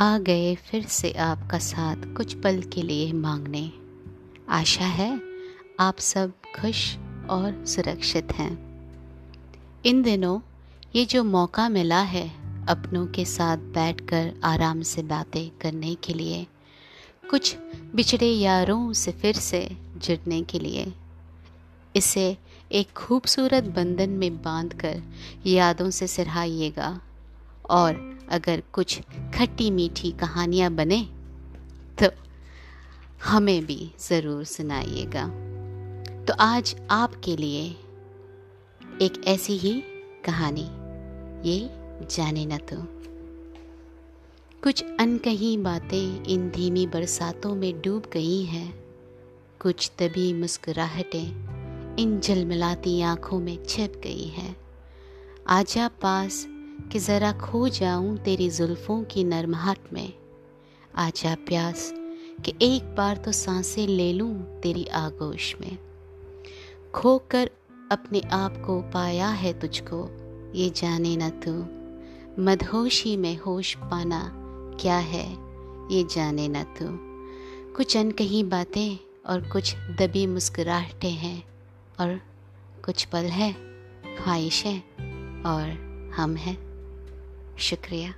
आ गए फिर से आपका साथ कुछ पल के लिए मांगने। आशा है आप सब खुश और सुरक्षित हैं। इन दिनों ये जो मौका मिला है अपनों के साथ बैठकर आराम से बातें करने के लिए, कुछ बिछड़े यारों से फिर से जुड़ने के लिए, इसे एक खूबसूरत बंधन में बांधकर यादों से सिरहाइएगा। और अगर कुछ खट्टी मीठी कहानियाँ बने तो हमें भी ज़रूर सुनाइएगा। तो आज आपके लिए एक ऐसी ही कहानी, ये जाने न तो। कुछ अनकही बातें इन धीमी बरसातों में डूब गई हैं। कुछ तभी मुस्कुराहटें इन झलमलाती आँखों में छिप गई हैं। आजा पास कि ज़रा खो जाऊँ तेरी जुल्फ़ों की नरमहट में। आजा प्यास, कि एक बार तो साँसें ले लूँ तेरी आगोश में। खोकर अपने आप को पाया है तुझको, ये जाने न तू। मदहोशी में होश पाना क्या है, ये जाने न तू। कुछ अनकही बातें और कुछ दबी मुस्कुराहटें हैं, और कुछ पल है, ख्वाहिशें, और हम हैं। शुक्रिया।